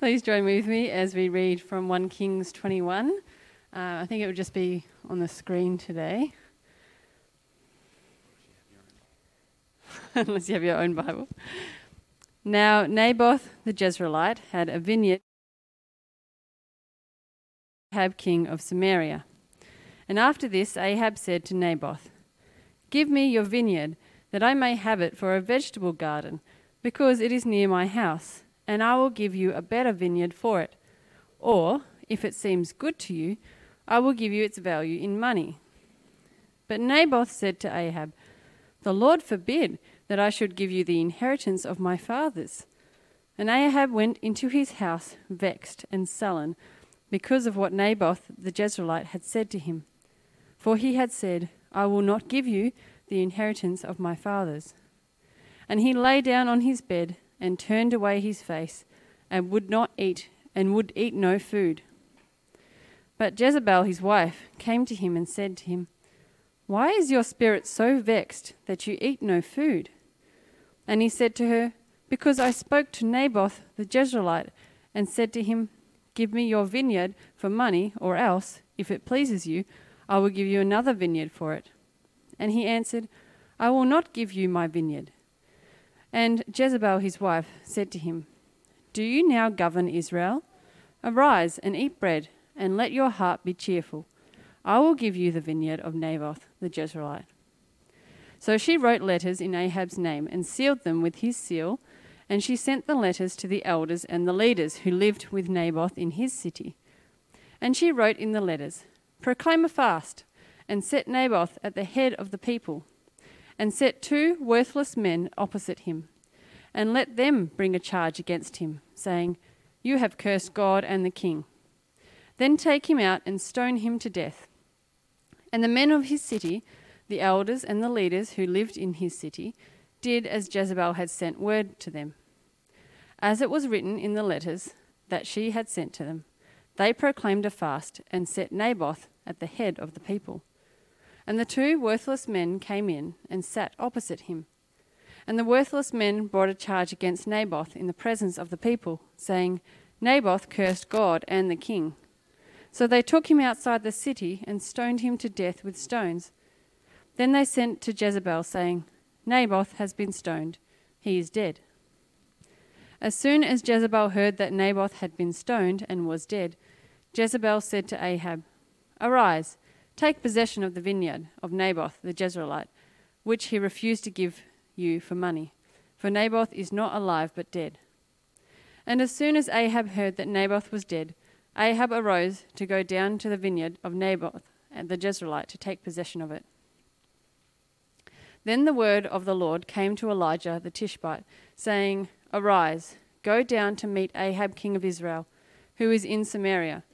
Please join with me as we read from 1 Kings 21. Uh, I think it would just be on the screen today. Unless you have your own Bible. Now, Naboth the Jezreelite had a vineyard, Ahab king of Samaria. And after this, Ahab said to Naboth, Give me your vineyard, that I may have it for a vegetable garden, because it is near my house, and I will give you a better vineyard for it. Or, if it seems good to you, I will give you its value in money. But Naboth said to Ahab, The Lord forbid that I should give you the inheritance of my fathers. And Ahab went into his house vexed and sullen because of what Naboth the Jezreelite had said to him. For he had said, I will not give you the inheritance of my fathers. And he lay down on his bed and turned away his face and would not eat and would eat no food. But Jezebel his wife came to him and said to him, Why is your spirit so vexed that you eat no food? And he said to her, Because I spoke to Naboth the Jezreelite and said to him, Give me your vineyard for money, or else, if it pleases you, I will give you another vineyard for it. And he answered, I will not give you my vineyard. And Jezebel his wife said to him, Do you now govern Israel? Arise and eat bread, and let your heart be cheerful. I will give you the vineyard of Naboth the Jezreelite. So she wrote letters in Ahab's name and sealed them with his seal, and she sent the letters to the elders and the leaders who lived with Naboth in his city. And she wrote in the letters, Proclaim a fast, and set Naboth at the head of the people and set two worthless men opposite him, and let them bring a charge against him, saying, You have cursed God and the king. Then take him out and stone him to death. And the men of his city, the elders and the leaders who lived in his city, did as Jezebel had sent word to them. As it was written in the letters that she had sent to them, they proclaimed a fast and set Naboth at the head of the people. And the two worthless men came in and sat opposite him. And the worthless men brought a charge against Naboth in the presence of the people, saying, Naboth cursed God and the king. So they took him outside the city and stoned him to death with stones. Then they sent to Jezebel, saying, Naboth has been stoned. He is dead. As soon as Jezebel heard that Naboth had been stoned and was dead, Jezebel said to Ahab, Arise Take possession of the vineyard of Naboth the Jezreelite, which he refused to give you for money, for Naboth is not alive but dead. And as soon as Ahab heard that Naboth was dead, Ahab arose to go down to the vineyard of Naboth the Jezreelite to take possession of it. Then the word of the Lord came to Elijah the Tishbite, saying, Arise, go down to meet Ahab king of Israel, who is in Samaria.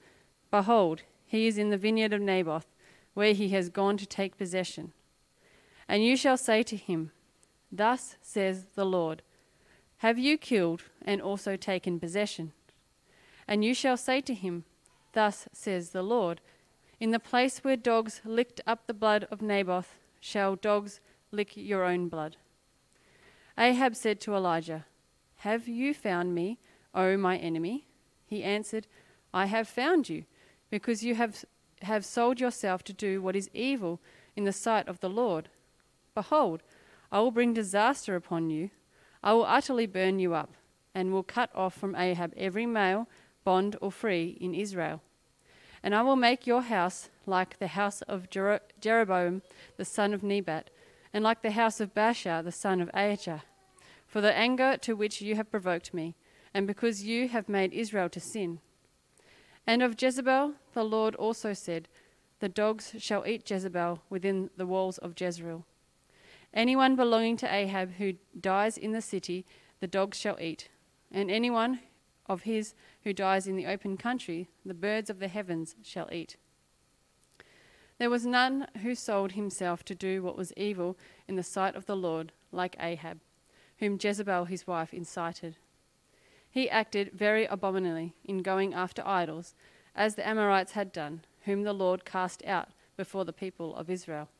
Behold, he is in the vineyard of Naboth where he has gone to take possession. And you shall say to him, Thus says the Lord, Have you killed and also taken possession? And you shall say to him, Thus says the Lord, In the place where dogs licked up the blood of Naboth, shall dogs lick your own blood. Ahab said to Elijah, Have you found me, O my enemy? He answered, I have found you, because you have have sold yourself to do what is evil in the sight of the Lord. Behold, I will bring disaster upon you. I will utterly burn you up, and will cut off from Ahab every male, bond or free, in Israel. And I will make your house like the house of Jer- Jeroboam the son of Nebat, and like the house of Baasha the son of Ahijah, for the anger to which you have provoked me, and because you have made Israel to sin. And of Jezebel the Lord also said, The dogs shall eat Jezebel within the walls of Jezreel. Anyone belonging to Ahab who dies in the city, the dogs shall eat. And anyone of his who dies in the open country, the birds of the heavens shall eat. There was none who sold himself to do what was evil in the sight of the Lord, like Ahab, whom Jezebel his wife incited. He acted very abominably in going after idols, as the Amorites had done, whom the Lord cast out before the people of Israel.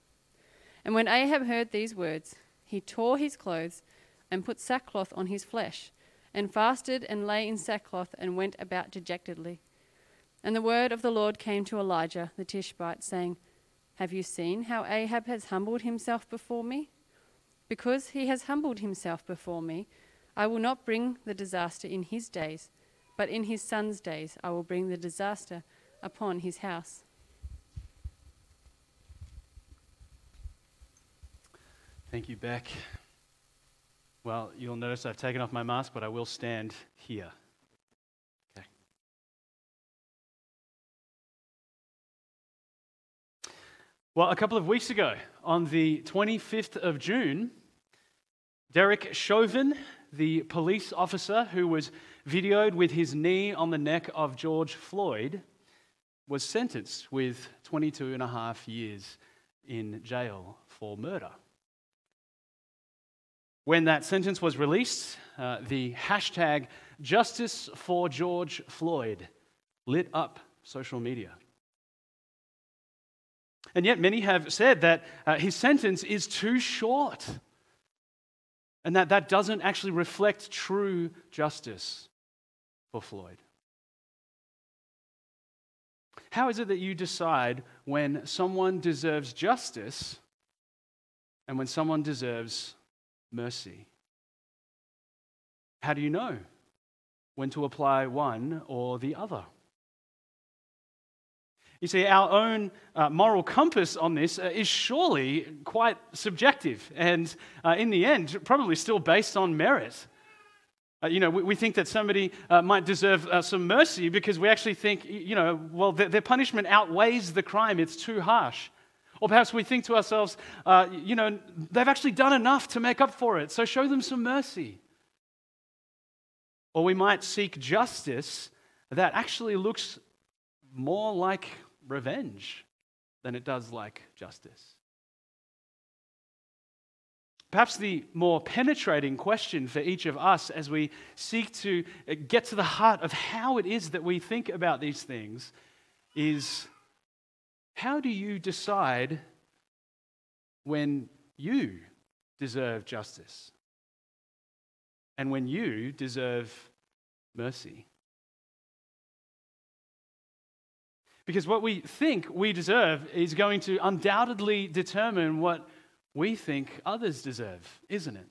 And when Ahab heard these words, he tore his clothes and put sackcloth on his flesh, and fasted and lay in sackcloth and went about dejectedly. And the word of the Lord came to Elijah the Tishbite, saying, Have you seen how Ahab has humbled himself before me? Because he has humbled himself before me, I will not bring the disaster in his days, but in his son's days I will bring the disaster upon his house. Thank you, Beck. Well, you'll notice I've taken off my mask, but I will stand here. Okay. Well, a couple of weeks ago, on the 25th of June, Derek Chauvin, the police officer who was videoed with his knee on the neck of George Floyd, was sentenced with 22 and a half years in jail for murder. When that sentence was released, uh, the hashtag Justice for George Floyd lit up social media. And yet, many have said that uh, his sentence is too short and that that doesn't actually reflect true justice for Floyd. How is it that you decide when someone deserves justice and when someone deserves mercy. How do you know when to apply one or the other? You see, our own uh, moral compass on this uh, is surely quite subjective and, uh, in the end, probably still based on merit. Uh, you know, we, we, think that somebody uh, might deserve uh, some mercy because we actually think, you know, well, their, their punishment outweighs the crime, it's too harsh. Or perhaps we think to ourselves, you know, they've actually done enough to make up for it, so show them some mercy. Or we might seek justice that actually looks more like revenge than it does like justice. Perhaps the more penetrating question for each of us as we seek to get to the heart of how it is that we think about these things is how do you decide when you deserve justice and when you deserve mercy? Because what we think we deserve is going to undoubtedly determine what we think others deserve, isn't it?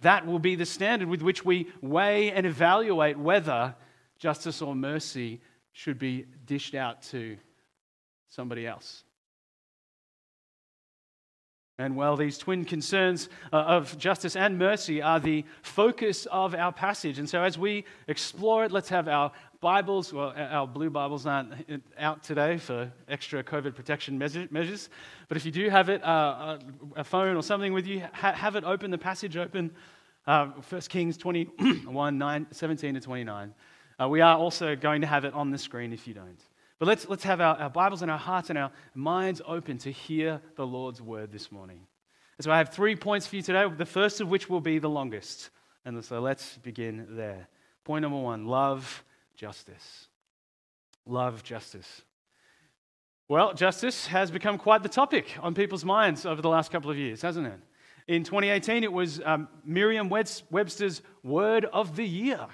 That will be the standard with which we weigh and evaluate whether justice or mercy should be dished out to somebody else. And well, these twin concerns uh, of justice and mercy are the focus of our passage. And so, as we explore it, let's have our Bibles, well, our blue Bibles aren't out today for extra COVID protection measures. But if you do have it, uh, a phone or something with you, have it open, the passage open. Uh, 1 Kings 21, 9, 17 to 29. Uh, we are also going to have it on the screen if you don't. But let's, let's have our, our Bibles and our hearts and our minds open to hear the Lord's word this morning. And so I have three points for you today, the first of which will be the longest. And so let's begin there. Point number one love justice. Love justice. Well, justice has become quite the topic on people's minds over the last couple of years, hasn't it? In 2018, it was um, Merriam Webster's Word of the Year.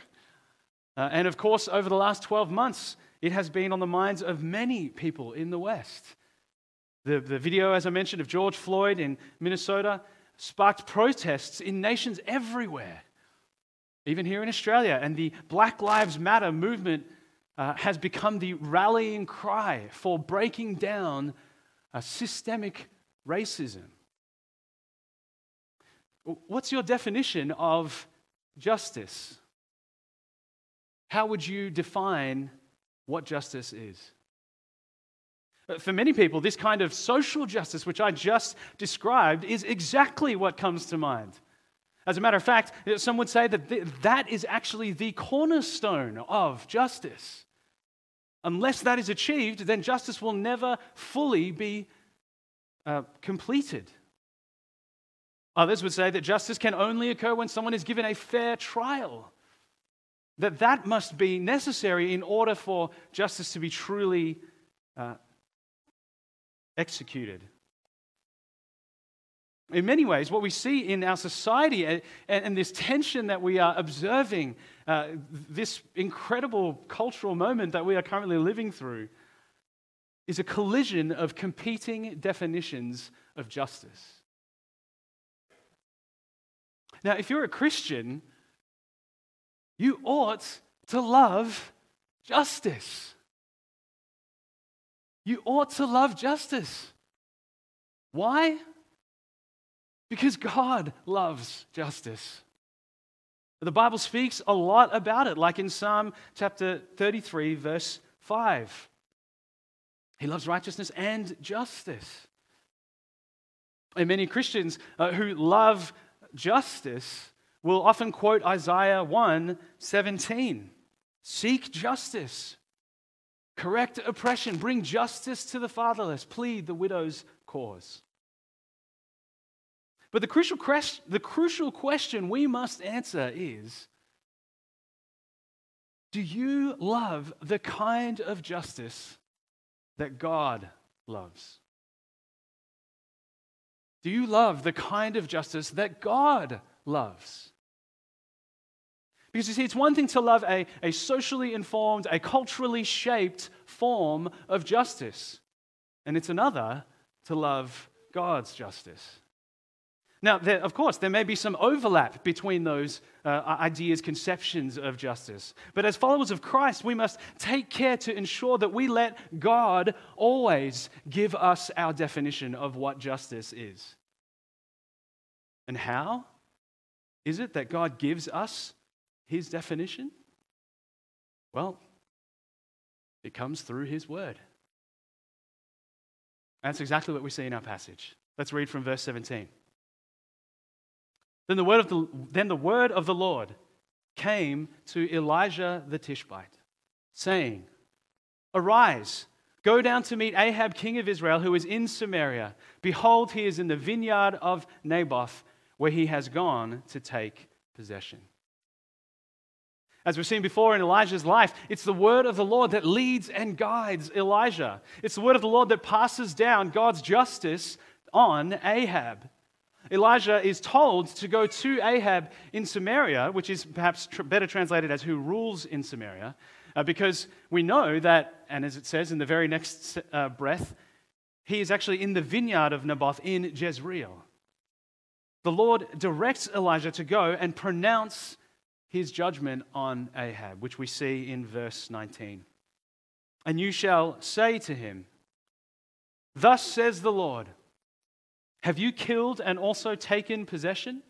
Uh, and of course, over the last 12 months, it has been on the minds of many people in the West. The, the video, as I mentioned, of George Floyd in Minnesota sparked protests in nations everywhere, even here in Australia. And the Black Lives Matter movement uh, has become the rallying cry for breaking down a systemic racism. What's your definition of justice? How would you define what justice is. For many people, this kind of social justice, which I just described, is exactly what comes to mind. As a matter of fact, some would say that that is actually the cornerstone of justice. Unless that is achieved, then justice will never fully be uh, completed. Others would say that justice can only occur when someone is given a fair trial that that must be necessary in order for justice to be truly uh, executed. In many ways, what we see in our society and, and this tension that we are observing, uh, this incredible cultural moment that we are currently living through, is a collision of competing definitions of justice. Now, if you're a Christian, you ought to love justice. You ought to love justice. Why? Because God loves justice. The Bible speaks a lot about it, like in Psalm chapter 33, verse 5. He loves righteousness and justice. And many Christians uh, who love justice will often quote Isaiah 1 17. Seek justice, correct oppression, bring justice to the fatherless, plead the widow's cause. But the crucial, question, the crucial question we must answer is Do you love the kind of justice that God loves? Do you love the kind of justice that God loves? Because you see, it's one thing to love a, a socially informed, a culturally shaped form of justice, and it's another to love God's justice. Now, there, of course, there may be some overlap between those uh, ideas, conceptions of justice. But as followers of Christ, we must take care to ensure that we let God always give us our definition of what justice is. And how is it that God gives us his definition? Well, it comes through his word. That's exactly what we see in our passage. Let's read from verse 17. Then the word of the, then the, word of the Lord came to Elijah the Tishbite, saying, Arise, go down to meet Ahab, king of Israel, who is in Samaria. Behold, he is in the vineyard of Naboth, where he has gone to take possession. As we've seen before in Elijah's life, it's the word of the Lord that leads and guides Elijah. It's the word of the Lord that passes down God's justice on Ahab. Elijah is told to go to Ahab in Samaria, which is perhaps tr- better translated as who rules in Samaria, uh, because we know that, and as it says in the very next uh, breath, he is actually in the vineyard of Naboth in Jezreel. The Lord directs Elijah to go and pronounce his judgment on Ahab, which we see in verse 19. And you shall say to him, Thus says the Lord. Have you killed and also taken possession?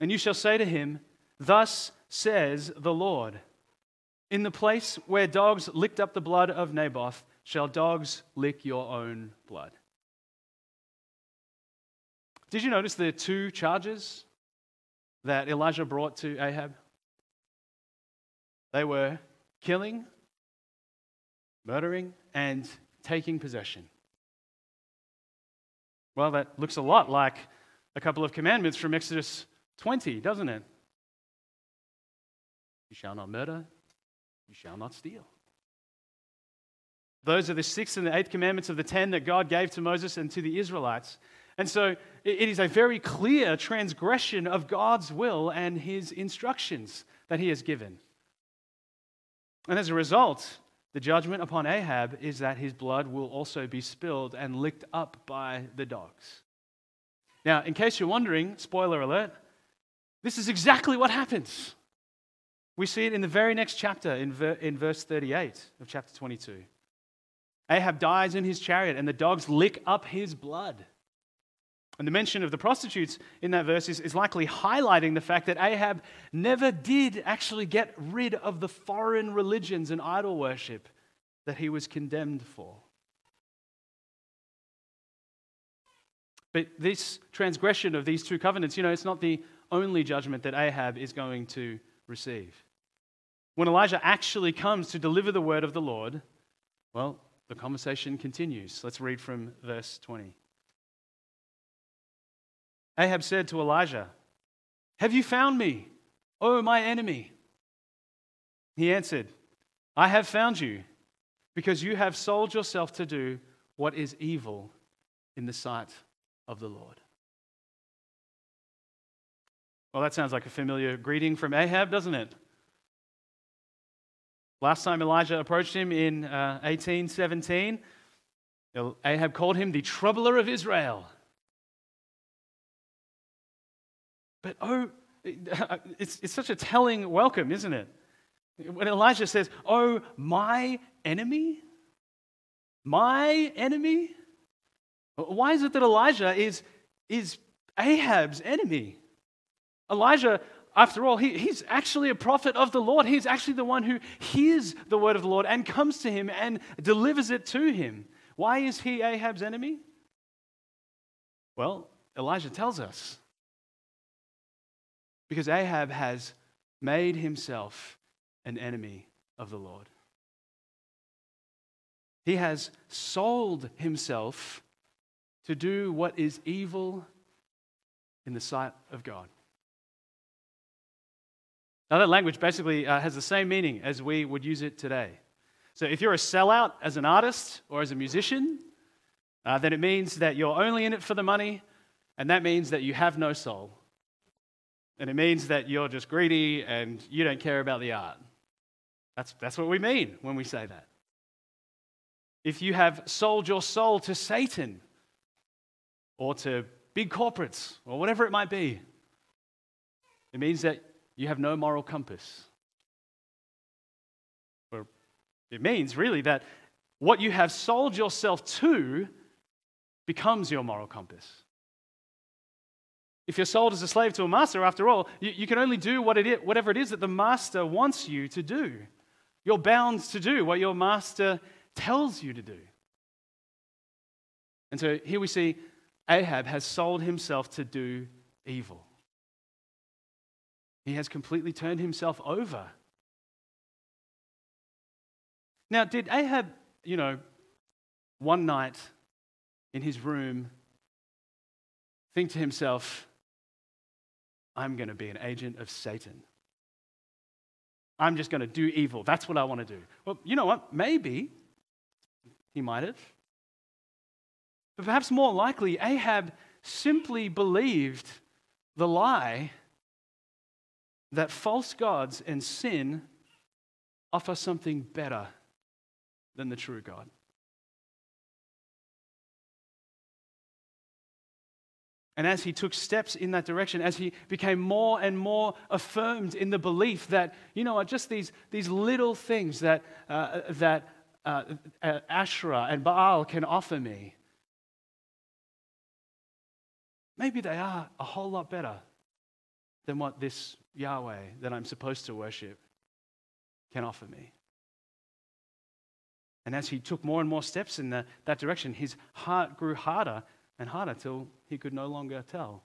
And you shall say to him, Thus says the Lord In the place where dogs licked up the blood of Naboth, shall dogs lick your own blood. Did you notice the two charges that Elijah brought to Ahab? They were killing, murdering, and taking possession. Well, that looks a lot like a couple of commandments from Exodus 20, doesn't it? You shall not murder, you shall not steal. Those are the sixth and the eighth commandments of the ten that God gave to Moses and to the Israelites. And so it is a very clear transgression of God's will and his instructions that he has given. And as a result, the judgment upon Ahab is that his blood will also be spilled and licked up by the dogs. Now, in case you're wondering, spoiler alert, this is exactly what happens. We see it in the very next chapter, in, ver- in verse 38 of chapter 22. Ahab dies in his chariot, and the dogs lick up his blood. And the mention of the prostitutes in that verse is, is likely highlighting the fact that Ahab never did actually get rid of the foreign religions and idol worship that he was condemned for. But this transgression of these two covenants, you know, it's not the only judgment that Ahab is going to receive. When Elijah actually comes to deliver the word of the Lord, well, the conversation continues. Let's read from verse 20. Ahab said to Elijah, Have you found me, O my enemy? He answered, I have found you, because you have sold yourself to do what is evil in the sight of the Lord. Well, that sounds like a familiar greeting from Ahab, doesn't it? Last time Elijah approached him in uh, 1817, Ahab called him the troubler of Israel. But oh, it's, it's such a telling welcome, isn't it? When Elijah says, Oh, my enemy? My enemy? Why is it that Elijah is, is Ahab's enemy? Elijah, after all, he, he's actually a prophet of the Lord. He's actually the one who hears the word of the Lord and comes to him and delivers it to him. Why is he Ahab's enemy? Well, Elijah tells us. Because Ahab has made himself an enemy of the Lord. He has sold himself to do what is evil in the sight of God. Now, that language basically uh, has the same meaning as we would use it today. So, if you're a sellout as an artist or as a musician, uh, then it means that you're only in it for the money, and that means that you have no soul. And it means that you're just greedy and you don't care about the art. That's, that's what we mean when we say that. If you have sold your soul to Satan or to big corporates or whatever it might be, it means that you have no moral compass. Or it means really that what you have sold yourself to becomes your moral compass. If you're sold as a slave to a master, after all, you, you can only do what it is, whatever it is that the master wants you to do. You're bound to do what your master tells you to do. And so here we see Ahab has sold himself to do evil. He has completely turned himself over. Now, did Ahab, you know, one night in his room think to himself, I'm going to be an agent of Satan? I'm just going to do evil. That's what I want to do. Well, you know what? Maybe he might have. But perhaps more likely, Ahab simply believed the lie that false gods and sin offer something better than the true God. And as he took steps in that direction, as he became more and more affirmed in the belief that, you know just these, these little things that, uh, that uh, uh, Asherah and Baal can offer me, maybe they are a whole lot better than what this Yahweh that I'm supposed to worship can offer me. And as he took more and more steps in the, that direction, his heart grew harder and harder till he could no longer tell.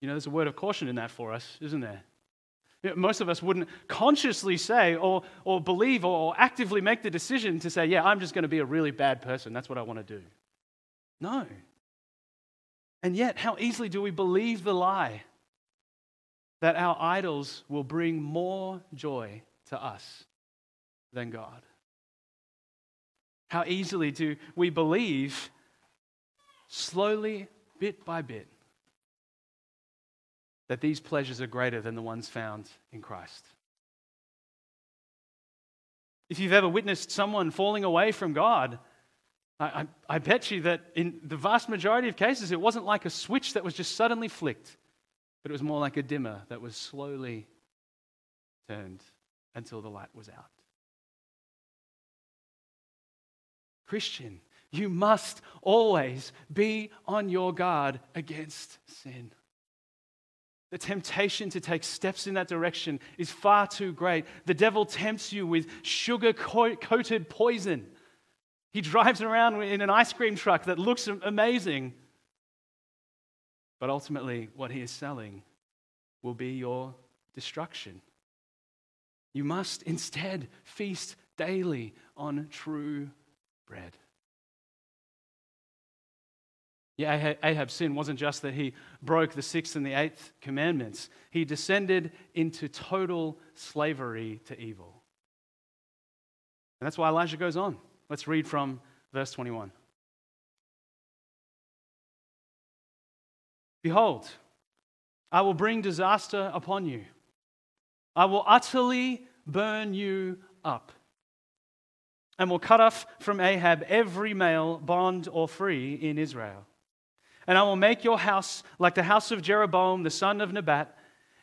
You know, there's a word of caution in that for us, isn't there? Most of us wouldn't consciously say or, or believe or, or actively make the decision to say, yeah, I'm just going to be a really bad person. That's what I want to do. No. And yet, how easily do we believe the lie that our idols will bring more joy to us than God? How easily do we believe, slowly, bit by bit, that these pleasures are greater than the ones found in Christ? If you've ever witnessed someone falling away from God, I, I, I, bet you that in the vast majority of cases, it wasn't like a switch that was just suddenly flicked, but it was more like a dimmer that was slowly turned until the light was out. Christian, you must always be on your guard against sin. The temptation to take steps in that direction is far too great. The devil tempts you with sugar coated poison. He drives around in an ice cream truck that looks amazing. But ultimately, what he is selling will be your destruction. You must instead feast daily on true bread. Yeah, Ahab's sin wasn't just that he broke the sixth and the eighth commandments, he descended into total slavery to evil. And that's why Elijah goes on. Let's read from verse 21. Behold, I will bring disaster upon you. I will utterly burn you up and will cut off from Ahab every male, bond or free, in Israel. And I will make your house like the house of Jeroboam the son of Nebat,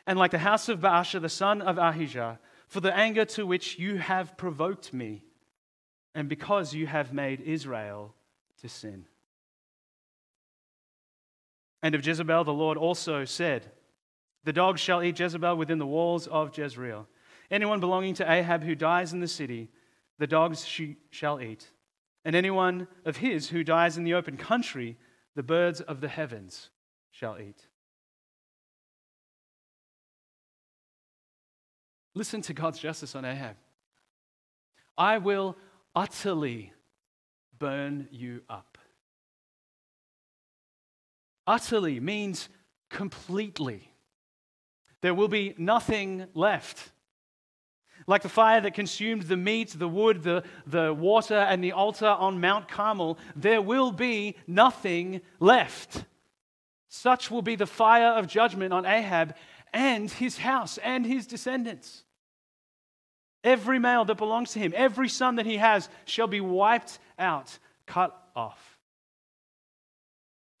and like the house of Baasha the son of Ahijah, for the anger to which you have provoked me, and because you have made Israel to sin. And of Jezebel the Lord also said, The dogs shall eat Jezebel within the walls of Jezreel. Anyone belonging to Ahab who dies in the city, the dogs she shall eat. And anyone of his who dies in the open country, the birds of the heavens shall eat. Listen to God's justice on Ahab. I will utterly burn you up. Utterly means completely. There will be nothing left. Like the fire that consumed the meat, the wood, the, the water, and the altar on Mount Carmel, there will be nothing left. Such will be the fire of judgment on Ahab and his house and his descendants. Every male that belongs to him, every son that he has, shall be wiped out, cut off.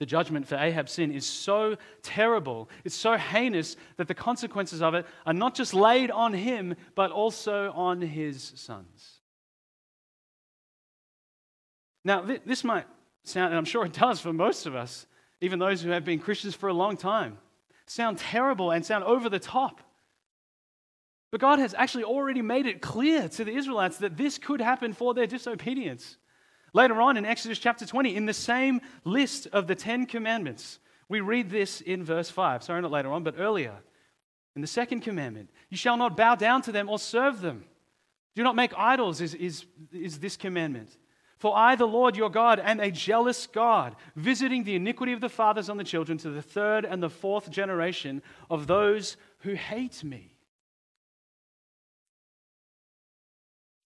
The judgment for Ahab's sin is so terrible, it's so heinous that the consequences of it are not just laid on him, but also on his sons. Now, this might sound, and I'm sure it does for most of us, even those who have been Christians for a long time, sound terrible and sound over the top. But God has actually already made it clear to the Israelites that this could happen for their disobedience. Later on in Exodus chapter 20, in the same list of the Ten Commandments, we read this in verse 5. Sorry, not later on, but earlier. In the second commandment, you shall not bow down to them or serve them. Do not make idols, is, is, is this commandment. For I, the Lord your God, am a jealous God, visiting the iniquity of the fathers on the children to the third and the fourth generation of those who hate me.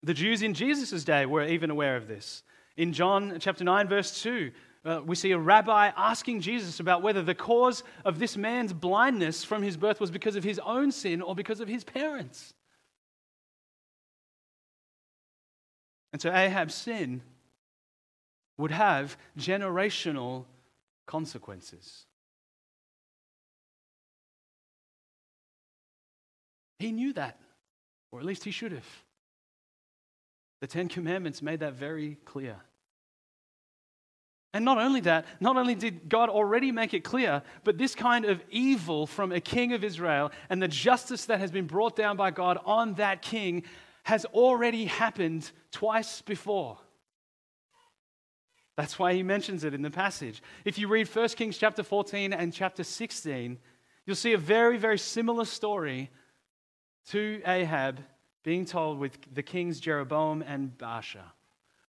The Jews in Jesus' day were even aware of this. In John chapter 9, verse 2, uh, we see a rabbi asking Jesus about whether the cause of this man's blindness from his birth was because of his own sin or because of his parents. And so Ahab's sin would have generational consequences. He knew that, or at least he should have. The Ten Commandments made that very clear. And not only that, not only did God already make it clear, but this kind of evil from a king of Israel and the justice that has been brought down by God on that king has already happened twice before. That's why he mentions it in the passage. If you read 1 Kings chapter 14 and chapter 16, you'll see a very, very similar story to Ahab being told with the kings Jeroboam and Baasha.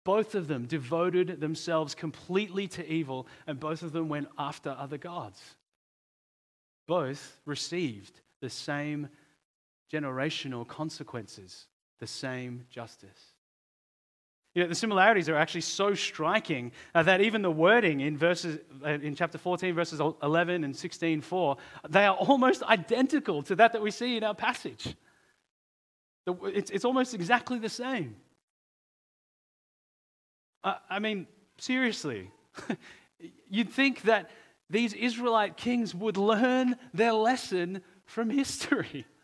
Both of them devoted themselves completely to evil, and both of them went after other gods. Both received the same generational consequences, the same justice. You know, the similarities are actually so striking uh, that even the wording in verses uh, in chapter 14, verses 11 and 16, 4, they are almost identical to that that we see in our passage. It's, it's almost exactly the same. I, mean, seriously, you'd think that these Israelite kings would learn their lesson from history.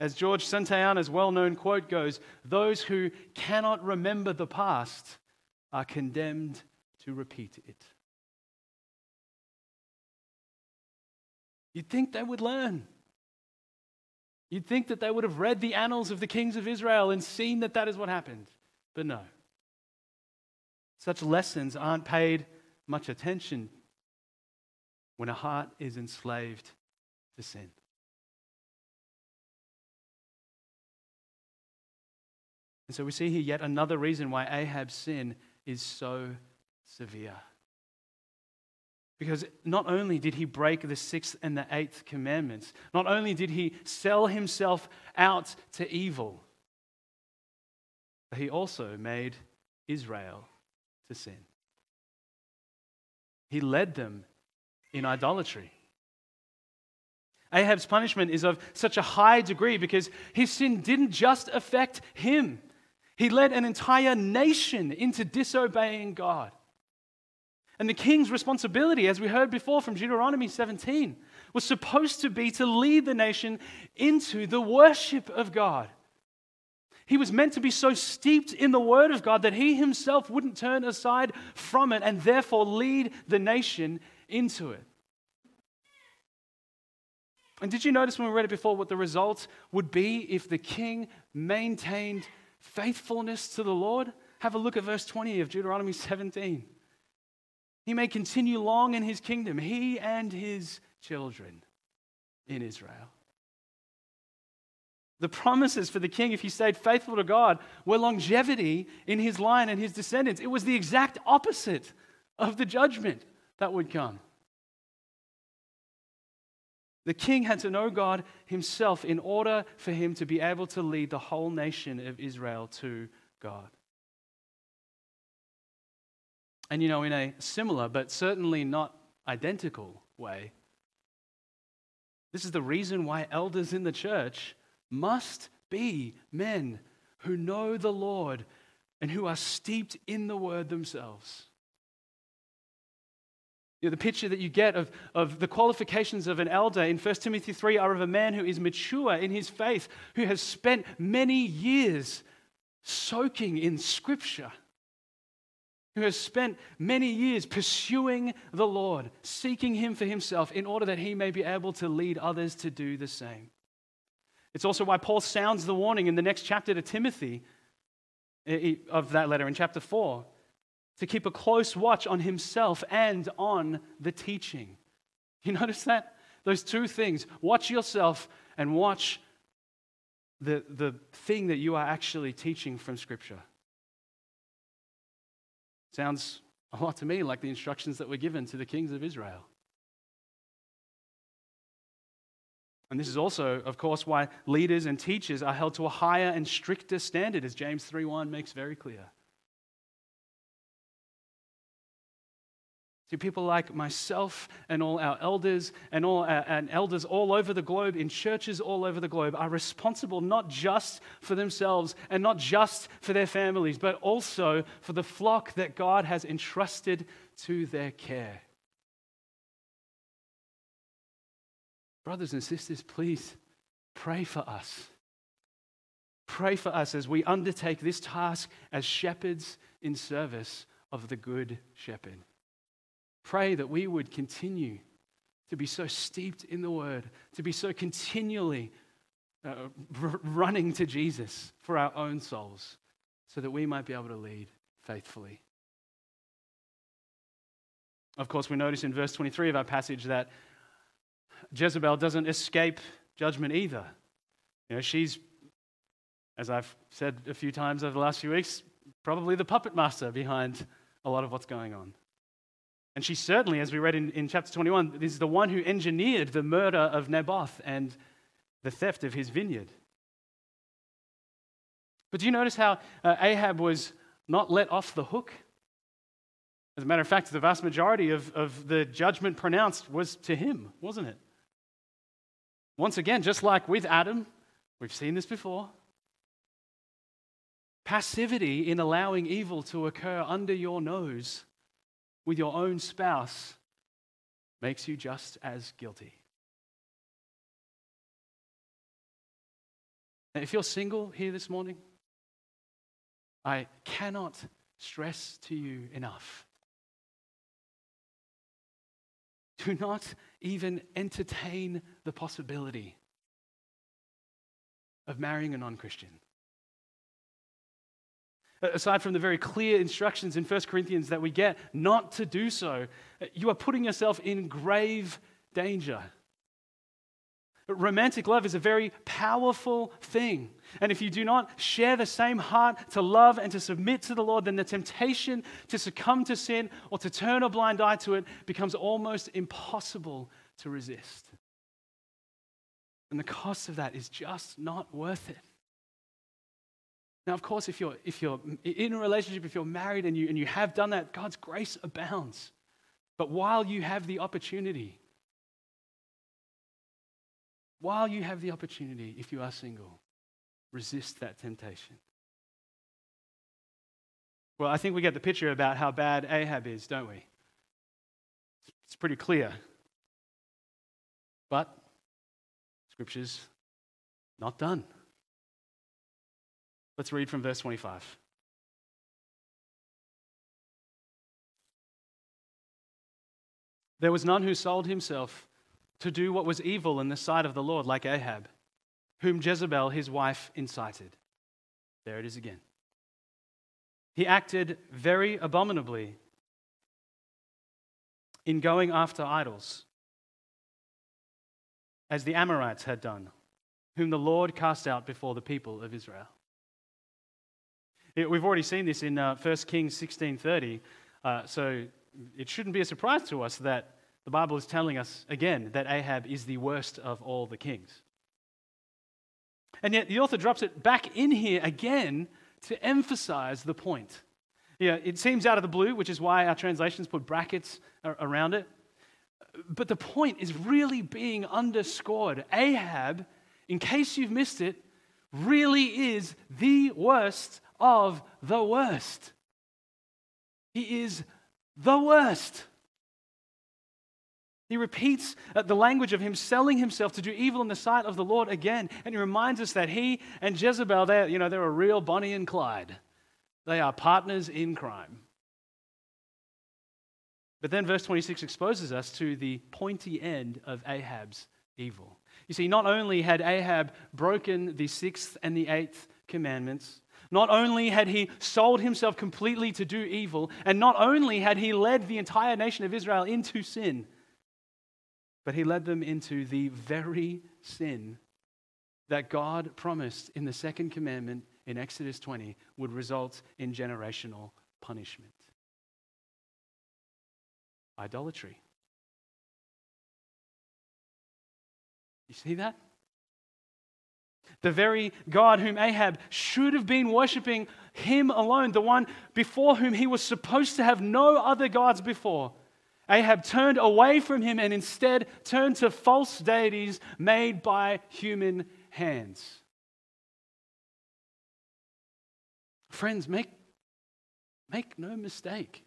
As George Santayana's well known quote goes, those who cannot remember the past are condemned to repeat it. You'd think they would learn. You'd think that they would have read the annals of the kings of Israel and seen that that is what happened. But no. Such lessons aren't paid much attention when a heart is enslaved to sin. And so we see here yet another reason why Ahab's sin is so severe. Because not only did he break the sixth and the eighth commandments, not only did he sell himself out to evil, but he also made Israel to sin. He led them in idolatry. Ahab's punishment is of such a high degree because his sin didn't just affect him, he led an entire nation into disobeying God. And the king's responsibility, as we heard before from Deuteronomy 17, was supposed to be to lead the nation into the worship of God. He was meant to be so steeped in the Word of God that he himself wouldn't turn aside from it and therefore lead the nation into it. And did you notice when we read it before what the result would be if the king maintained faithfulness to the Lord? Have a look at verse 20 of Deuteronomy 17. He may continue long in his kingdom, he and his children in Israel. The promises for the king, if he stayed faithful to God, were longevity in his line and his descendants. It was the exact opposite of the judgment that would come. The king had to know God himself in order for him to be able to lead the whole nation of Israel to God. And you know, in a similar, but certainly not identical way, this is the reason why elders in the church must be men who know the Lord and who are steeped in the word themselves. You know, the picture that you get of, of the qualifications of an elder in 1 Timothy 3 are of a man who is mature in his faith, who has spent many years soaking in Scripture, who has spent many years pursuing the Lord, seeking Him for Himself in order that He may be able to lead others to do the same. It's also why Paul sounds the warning in the next chapter to Timothy of that letter in chapter 4 to keep a close watch on himself and on the teaching. You notice that? Those two things watch yourself and watch the, the thing that you are actually teaching from Scripture. Sounds a lot to me like the instructions that were given to the kings of Israel. And this is also, of course, why leaders and teachers are held to a higher and stricter standard, as James 3:1 makes very clear. See, people like myself and all our elders and all our, and elders all over the globe, in churches all over the globe, are responsible not just for themselves and not just for their families, but also for the flock that God has entrusted to their care. Brothers and sisters, please pray for us. Pray for us as we undertake this task as shepherds in service of the Good Shepherd. Pray that we would continue to be so steeped in the Word, to be so continually uh, r- running to Jesus for our own souls, so that we might be able to lead faithfully. Of course, we notice in verse 23 of our passage that Jezebel doesn't escape judgment either. You know, she's, as I've said a few times over the last few weeks, probably the puppet master behind a lot of what's going on. And she certainly, as we read in, in chapter 21, is the one who engineered the murder of Naboth and the theft of his vineyard. But do you notice how uh, Ahab was not let off the hook? As a matter of fact, the vast majority of, of the judgment pronounced was to him, wasn't it? Once again, just like with Adam, we've seen this before. Passivity in allowing evil to occur under your nose with your own spouse makes you just as guilty. If you're single here this morning, I cannot stress to you enough. Do not even entertain the possibility of marrying a non Christian. Aside from the very clear instructions in 1 Corinthians that we get not to do so, you are putting yourself in grave danger. Romantic love is a very powerful thing. And if you do not share the same heart to love and to submit to the Lord, then the temptation to succumb to sin or to turn a blind eye to it becomes almost impossible to resist. And the cost of that is just not worth it. Now, of course, if you're, if you're in a relationship, if you're married and you, and you have done that, God's grace abounds. But while you have the opportunity, while you have the opportunity, if you are single, resist that temptation. Well, I think we get the picture about how bad Ahab is, don't we? It's pretty clear. But Scripture's not done. Let's read from verse 25. There was none who sold himself to do what was evil in the sight of the Lord, like Ahab, whom Jezebel his wife incited. There it is again. He acted very abominably in going after idols, as the Amorites had done, whom the Lord cast out before the people of Israel. We've already seen this in uh, 1 Kings 16:30, uh, so it shouldn't be a surprise to us that the Bible is telling us again that Ahab is the worst of all the kings. And yet the author drops it back in here again to emphasize the point. Yeah, it seems out of the blue, which is why our translations put brackets around it. But the point is really being underscored. Ahab, in case you've missed it, really is the worst of the worst. He is the worst. He repeats uh, the language of him selling himself to do evil in the sight of the Lord again. And he reminds us that he and Jezebel, they're, you know, they're a real Bonnie and Clyde. They are partners in crime. But then verse 26 exposes us to the pointy end of Ahab's evil. You see, not only had Ahab broken the sixth and the eighth commandments, not only had he sold himself completely to do evil, and not only had he led the entire nation of Israel into sin, but he led them into the very sin that God promised in the second commandment in Exodus 20 would result in generational punishment idolatry. You see that? The very God whom Ahab should have been worshiping, him alone, the one before whom he was supposed to have no other gods before. Ahab turned away from him and instead turned to false deities made by human hands. Friends, make, make no mistake.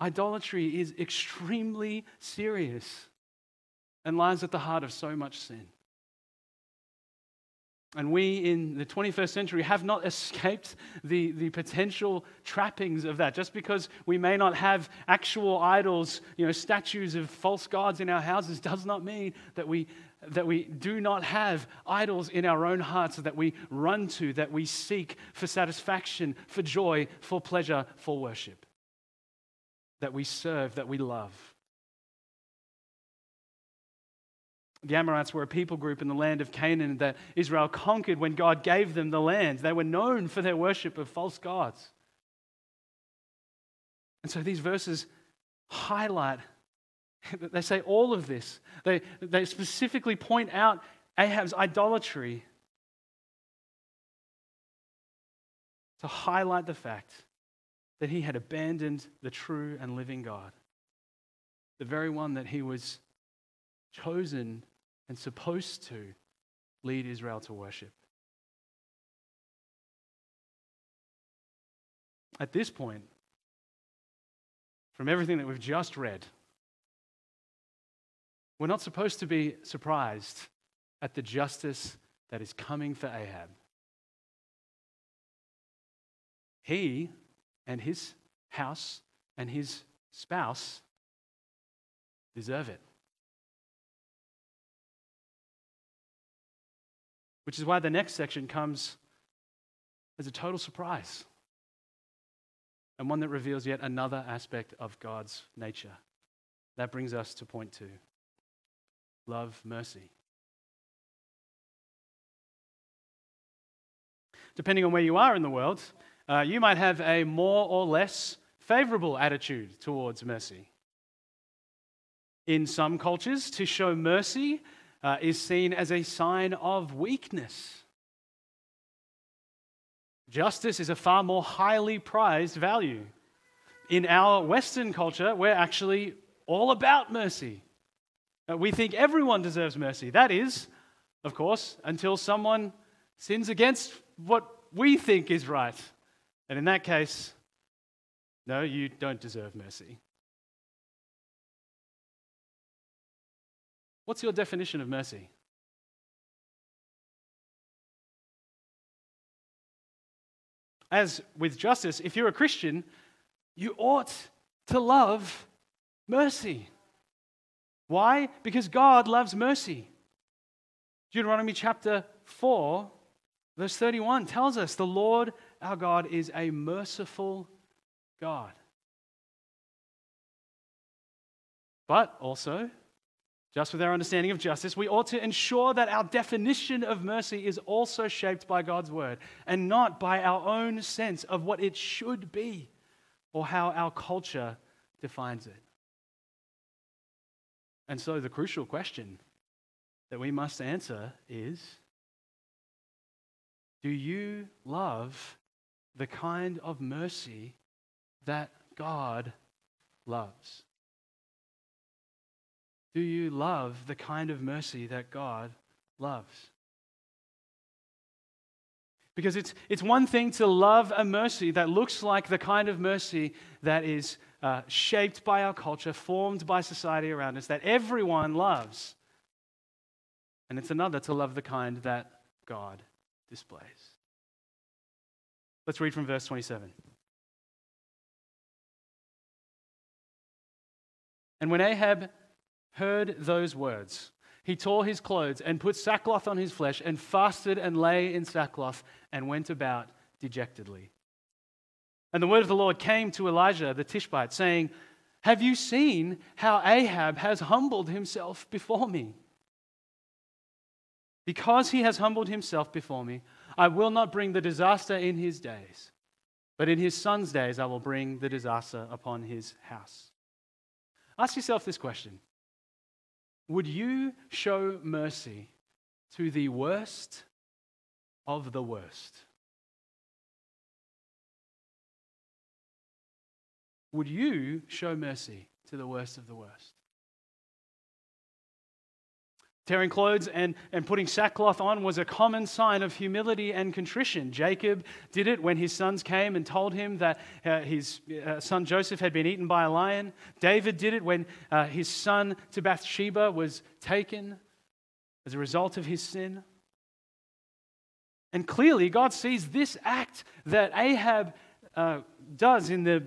Idolatry is extremely serious and lies at the heart of so much sin. And we in the 21st century have not escaped the, the potential trappings of that. Just because we may not have actual idols, you know, statues of false gods in our houses, does not mean that we, that we do not have idols in our own hearts that we run to, that we seek for satisfaction, for joy, for pleasure, for worship, that we serve, that we love. The Amorites were a people group in the land of Canaan that Israel conquered when God gave them the land. They were known for their worship of false gods. And so these verses highlight, they say all of this. They, they specifically point out Ahab's idolatry to highlight the fact that he had abandoned the true and living God, the very one that he was chosen and supposed to lead Israel to worship. At this point, from everything that we've just read, we're not supposed to be surprised at the justice that is coming for Ahab. He and his house and his spouse deserve it. Which is why the next section comes as a total surprise and one that reveals yet another aspect of God's nature. That brings us to point two love, mercy. Depending on where you are in the world, uh, you might have a more or less favorable attitude towards mercy. In some cultures, to show mercy uh, is seen as a sign of weakness. Justice is a far more highly prized value. in our Western culture, we're actually all about mercy. Uh, we think everyone deserves mercy. That is, of course, until someone sins against what we think is right. And in that case, no, you don't deserve mercy. What's your definition of mercy? As with justice, if you're a Christian, you ought to love mercy. Why? Because God loves mercy. Deuteronomy chapter 4, verse 31 tells us the Lord our God is a merciful God. But also, just with our understanding of justice, we ought to ensure that our definition of mercy is also shaped by God's word and not by our own sense of what it should be or how our culture defines it. And so, the crucial question that we must answer is Do you love the kind of mercy that God loves? Do you love the kind of mercy that God loves? Because it's, it's one thing to love a mercy that looks like the kind of mercy that is uh, shaped by our culture, formed by society around us, that everyone loves. And it's another to love the kind that God displays. Let's read from verse 27. And when Ahab heard those words, he tore his clothes and put sackcloth on his flesh and fasted and lay in sackcloth and went about dejectedly. And the word of the Lord came to Elijah the Tishbite, saying, Have you seen how Ahab has humbled himself before me? Because he has humbled himself before me, I will not bring the disaster in his days, but in his son's days I will bring the disaster upon his house. Ask yourself this question would you show mercy to the worst of the worst? Would you show mercy to the worst of the worst? Tearing clothes and, and putting sackcloth on was a common sign of humility and contrition. Jacob did it when his sons came and told him that uh, his uh, son Joseph had been eaten by a lion. David did it when uh, his son to Bathsheba was taken as a result of his sin. And clearly, God sees this act that Ahab uh, does in the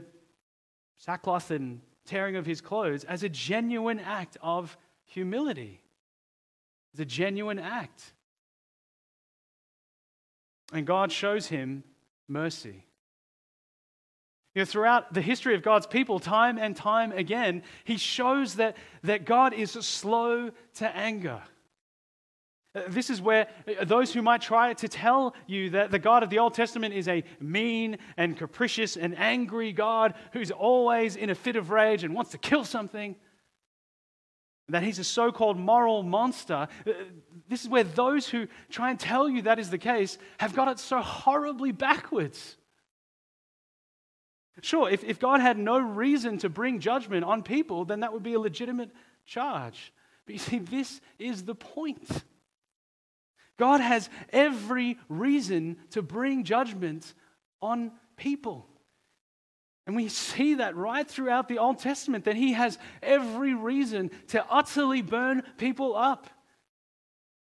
sackcloth and tearing of his clothes as a genuine act of humility. It's a genuine act. And God shows him mercy. You know, throughout the history of God's people, time and time again, he shows that, that God is slow to anger. Uh, this is where uh, those who might try to tell you that the God of the Old Testament is a mean and capricious and angry God who's always in a fit of rage and wants to kill something, that he's a so called moral monster. Uh, this is where those who try and tell you that is the case have got it so horribly backwards. Sure, if, if God had no reason to bring judgment on people, then that would be a legitimate charge. But you see, this is the point. God has every reason to bring judgment on people. And we see that right throughout the Old Testament, that he has every reason to utterly burn people up.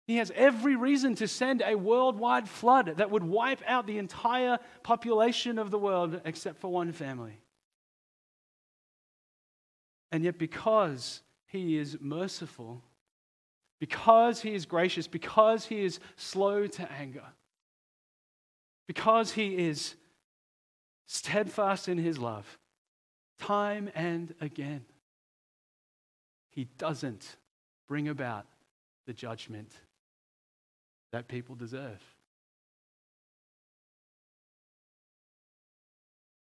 He has every reason to send a worldwide flood that would wipe out the entire population of the world except for one family. And yet, because he is merciful, because he is gracious, because he is slow to anger, because he is steadfast in his love, time and again, he doesn't bring about the judgment that people deserve.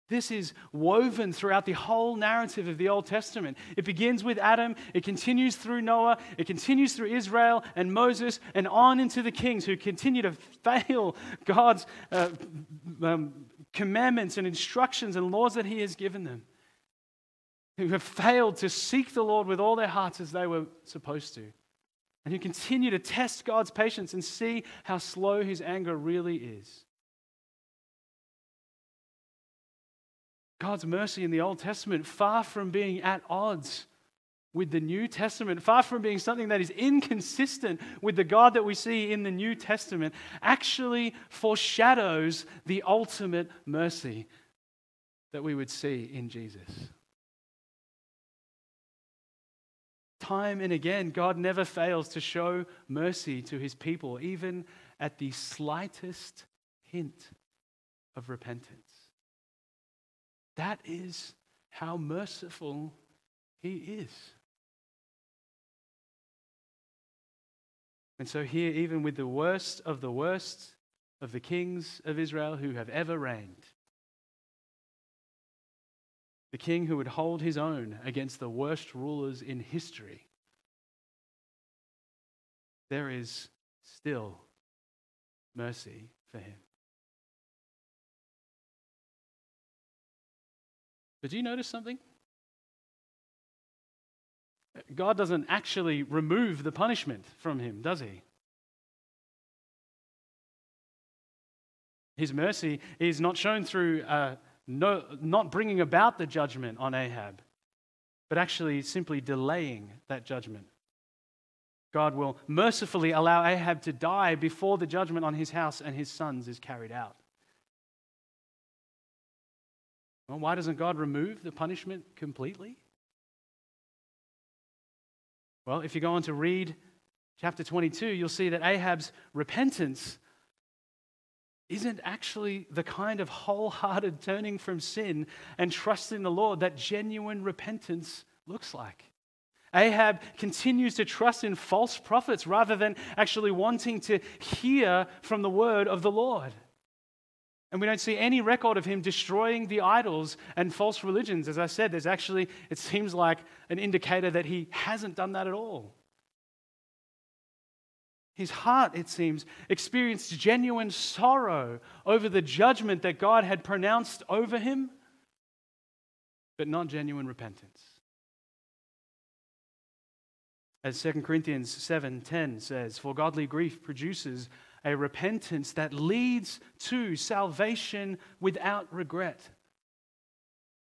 This is woven throughout the whole narrative of the Old Testament. It begins with Adam, it continues through Noah, it continues through Israel and Moses, and on into the kings who continue to fail God's uh, um, commandments and instructions and laws that He has given them. who have failed to seek the Lord with all their hearts as they were supposed to, and who continue to test God's patience and see how slow his anger really is. God's mercy in the Old Testament, far from being at odds with the New Testament, far from being something that is inconsistent with the God that we see in the New Testament, actually foreshadows the ultimate mercy that we would see in Jesus. Time and again, God never fails to show mercy to his people, even at the slightest hint of repentance. That is how merciful he is. And so, here, even with the worst of the worst of the kings of Israel who have ever reigned, the king who would hold his own against the worst rulers in history, there is still mercy for him. But do you notice something? God doesn't actually remove the punishment from him, does he? His mercy is not shown through uh, no, not bringing about the judgment on Ahab, but actually simply delaying that judgment. God will mercifully allow Ahab to die before the judgment on his house and his sons is carried out. Well, why doesn't God remove the punishment completely? Well, if you go on to read chapter 22, you'll see that Ahab's repentance isn't actually the kind of wholehearted turning from sin and trust in the Lord that genuine repentance looks like. Ahab continues to trust in false prophets rather than actually wanting to hear from the word of the Lord. And we don't see any record of him destroying the idols and false religions. As I said, there's actually, it seems like an indicator that he hasn't done that at all. His heart, it seems, experienced genuine sorrow over the judgment that God had pronounced over him, but not genuine repentance. As 2 Corinthians 7:10 says, "For godly grief produces a repentance that leads to salvation without regret,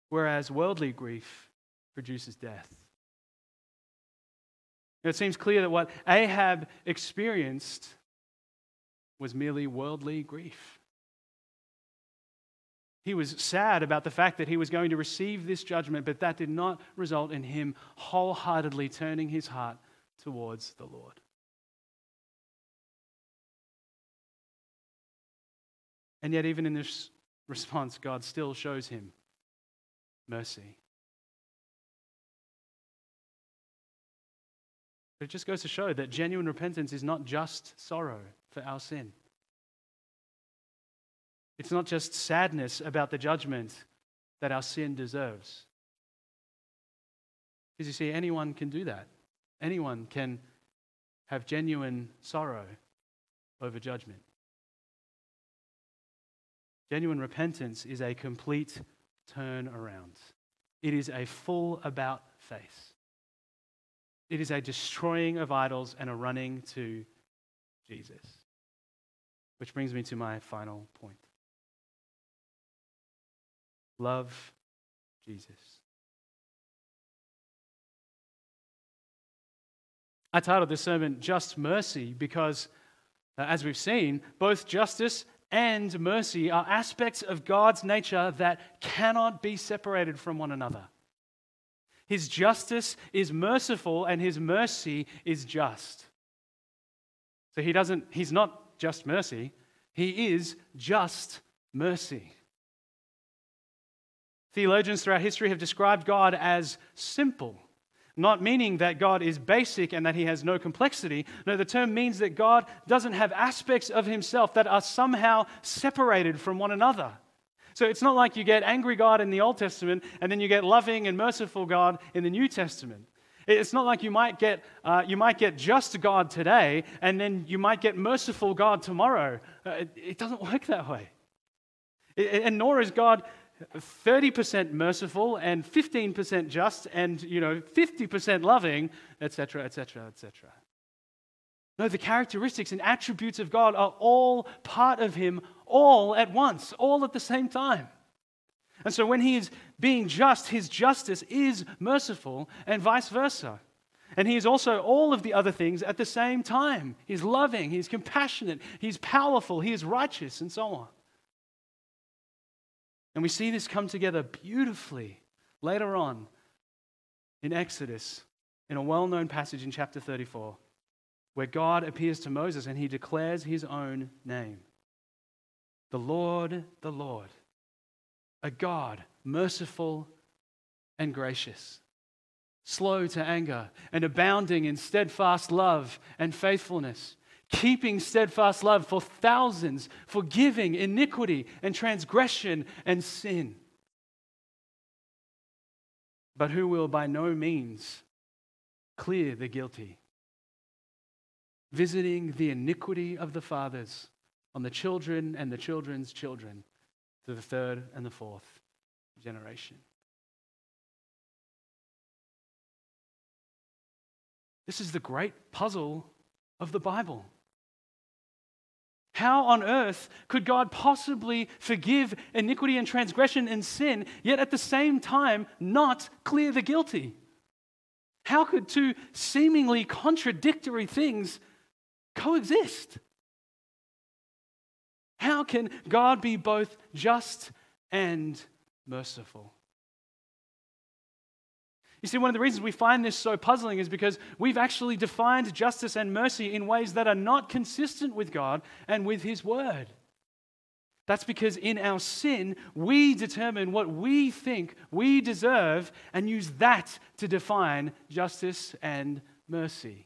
whereas worldly grief produces death. It seems clear that what Ahab experienced was merely worldly grief. He was sad about the fact that he was going to receive this judgment, but that did not result in him wholeheartedly turning his heart towards the Lord. And yet, even in this response, God still shows him mercy. It just goes to show that genuine repentance is not just sorrow for our sin. It's not just sadness about the judgment that our sin deserves. Because you see, anyone can do that. Anyone can have genuine sorrow over judgment. Genuine repentance is a complete turn around. It is a full about face. It is a destroying of idols and a running to Jesus. Which brings me to my final point. Love Jesus. I titled this sermon Just Mercy because, uh, as we've seen, both justice and mercy are aspects of God's nature that cannot be separated from one another. His justice is merciful and his mercy is just. So he doesn't he's not just mercy, he is just mercy. Theologians throughout history have described God as simple not meaning that God is basic and that he has no complexity. No, the term means that God doesn't have aspects of himself that are somehow separated from one another. So it's not like you get angry God in the Old Testament and then you get loving and merciful God in the New Testament. It's not like you might get, uh, you might get just God today and then you might get merciful God tomorrow. Uh, it, it, doesn't work that way. It, and nor is God 30% merciful and 15% just and, you know, 50% loving, etc., etc., etc. No, the characteristics and attributes of God are all part of Him, all at once, all at the same time. And so when He is being just, His justice is merciful, and vice versa. And He is also all of the other things at the same time. He's loving, He's compassionate, He's powerful, He is righteous, and so on. And we see this come together beautifully later on in Exodus, in a well known passage in chapter 34 where God appears to Moses and he declares his own name The Lord, the Lord, a God merciful and gracious, slow to anger, and abounding in steadfast love and faithfulness. Keeping steadfast love for thousands, forgiving iniquity and transgression and sin, but who will by no means clear the guilty visiting the iniquity of the fathers on the children and the children's children to the third and the fourth generation. This is the great puzzle of the Bible. How on earth could God possibly forgive iniquity and transgression and sin, yet at the same time not clear the guilty? How could two seemingly contradictory things coexist. How can God be both just and merciful? You see, one of the reasons we find this so puzzling is because we've actually defined justice and mercy in ways that are not consistent with God and with His Word. That's because in our sin, we determine what we think we deserve and use that to define justice and mercy.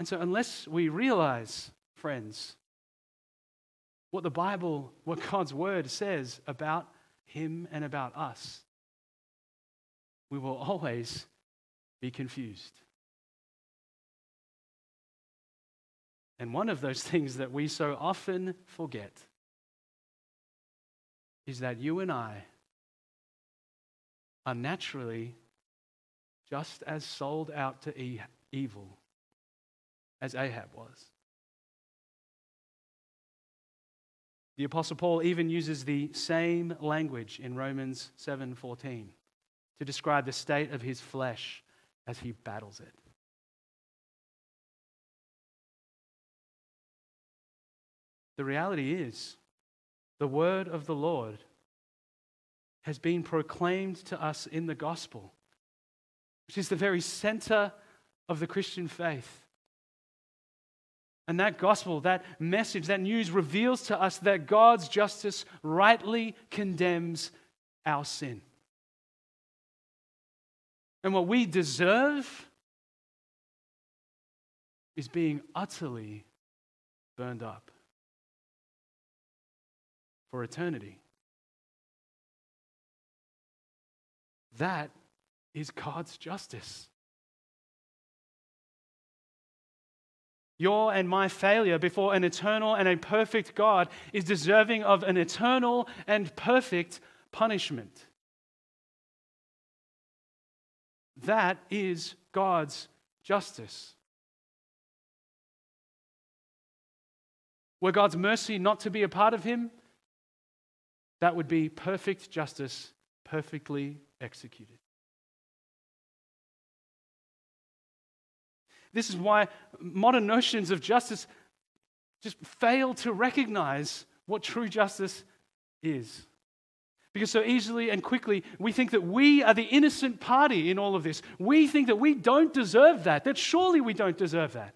And so, unless we realize, friends, what the Bible, what God's word says about Him and about us, we will always be confused. And one of those things that we so often forget is that you and I are naturally just as sold out to evil as Ahab was. The apostle Paul even uses the same language in Romans 7:14 to describe the state of his flesh as he battles it. The reality is the word of the Lord has been proclaimed to us in the gospel, which is the very center of the Christian faith. And that gospel, that message, that news reveals to us that God's justice rightly condemns our sin. And what we deserve is being utterly burned up for eternity. That is God's justice. Your and my failure before an eternal and a perfect God is deserving of an eternal and perfect punishment. That is God's justice. Were God's mercy not to be a part of Him, that would be perfect justice, perfectly executed. This is why modern notions of justice just fail to recognize what true justice is. Because so easily and quickly we think that we are the innocent party in all of this. We think that we don't deserve that, that surely we don't deserve that.